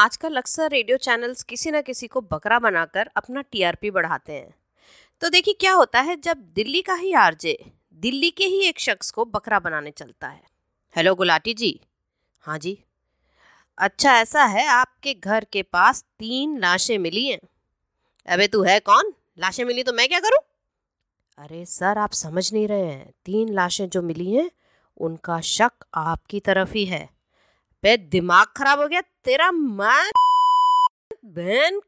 आजकल अक्सर radio channels किसी न किसी को बकरा बनाकर अपना टीआरपी बढ़ाते हैं। तो देखिए, क्या होता है, जब दिल्ली का ही आरजे, दिल्ली के ही एक शख्स को बकरा बनाने चलता है। हेलो, गुलाटी जी। हाँ जी। अच्छा ऐसा है, आपके घर के पास तीन लाशें मिली हैं। अबे, तू है कौन? लाशें मिली तो मैं क्या करूँ? अरे, सर, आप समझ नहीं रहे हैं। तीन लाशें जो मिली हैं, उनका शक आपकी तरफ़ ही है। बे दिमाग खराब हो गया, तेरा मैं बहन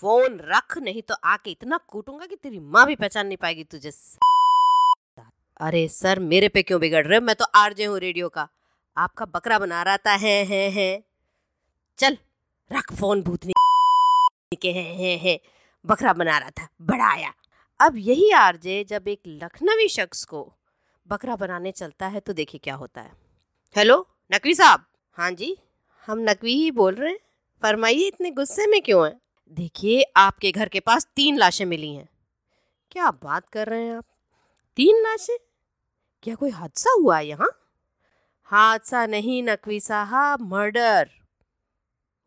फ़ोन रख, नहीं तो आके इतना कूटूँगा कि तेरी माँ भी पहचान नहीं पाएगी तुझे अरे सर, मेरे पे क्यों बिगड़ रहे हो? मैं तो आरजे हूँ रेडियो का। आपका बकरा बना रहा है है है। चल, रख फ़ोन, भूतनी के, है है है। बकरा बना रहा था, बड़ा आया। अब यही आरजे जब एक लखनवी शख्स को बकरा बनाने चलता है तो देखिए क्या होता है। हेलो, नकवी साहब? हाँ जी, हम नकवी ही बोल रहे हैं। फरमाइए, इतने गुस्से में क्यों हैं? देखिए, आपके घर के पास तीन लाशें मिली हैं। क्या बात कर रहे हैं आप? तीन लाशें? क्या कोई हादसा हुआ है यहाँ? हादसा नहीं, नकवी साहब, मर्डर।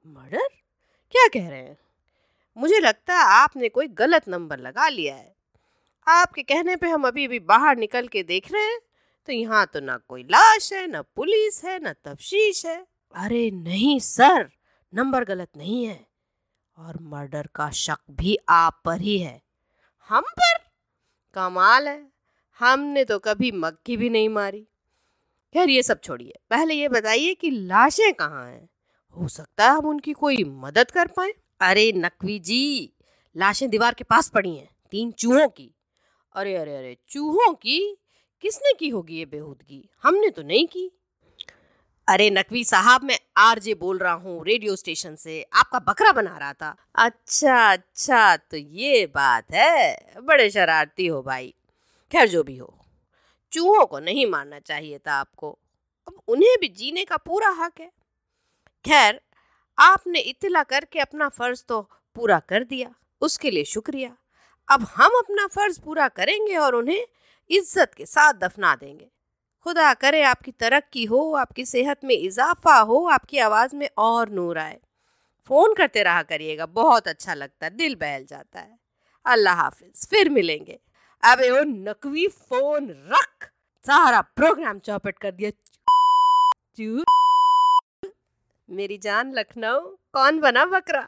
मर्डर? क्या कह रहे हैं? मुझे लगता है आपने कोई गलत नंबर लगा लिया है। आपके कहने पे हम अभी अभी बाहर निकल के देख रहे हैं। तो यहाँ तो ना कोई लाश है, ना पुलिस है, ना तफ्शीश है। अरे नहीं सर, नंबर गलत नहीं है। और मर्डर का शक भी आप पर ही है। हम पर? कमाल है। हमने तो कभी मक्खी भी नहीं मारी। खैर, ये सब छोड़िए। पहले ये बताइए कि लाशें कहाँ हैं? हो सकता है हम उनकी कोई मदद कर पाए। अरे नकवी जी, लाशें दीवार के पास पड़ी हैं, तीन चूहों की। अरे अरे अरे, चूहों की? किसने की होगी ये बेहूदगी? हमने तो नहीं की। अरे, नकवी साहब, मैं आरजे बोल रहा हूँ, रेडियो स्टेशन से। आपका बकरा बना रहा था। अच्छा अच्छा तो ये बात है। बड़े शरारती हो भाई। खैर, जो भी हो। चूहों को नहीं मारना चाहिए था आपको। अब उन्हें भी जीने का पूरा हक है। खैर, आपने इतला करके अपना फ़र्ज़ तो पूरा कर दिया। उसके लिए शुक्रिया। अब हम अपना फ़र्ज़ पूरा करेंगे और उन्हें इज़्ज़त के साथ दफना देंगे। खुदा करे आपकी तरक्की हो, आपकी सेहत में इजाफा हो, आपकी आवाज़ में और नूर आए। फ़ोन करते रहा करिएगा, बहुत अच्छा लगता है, दिल बहल जाता है। अल्लाह हाफिज, फिर मिलेंगे। अबे वो नकवी फ़ोन रख। सारा प्रोग्राम चौपट कर दिया। मेरी जान लखनऊ, कौन बना बकरा?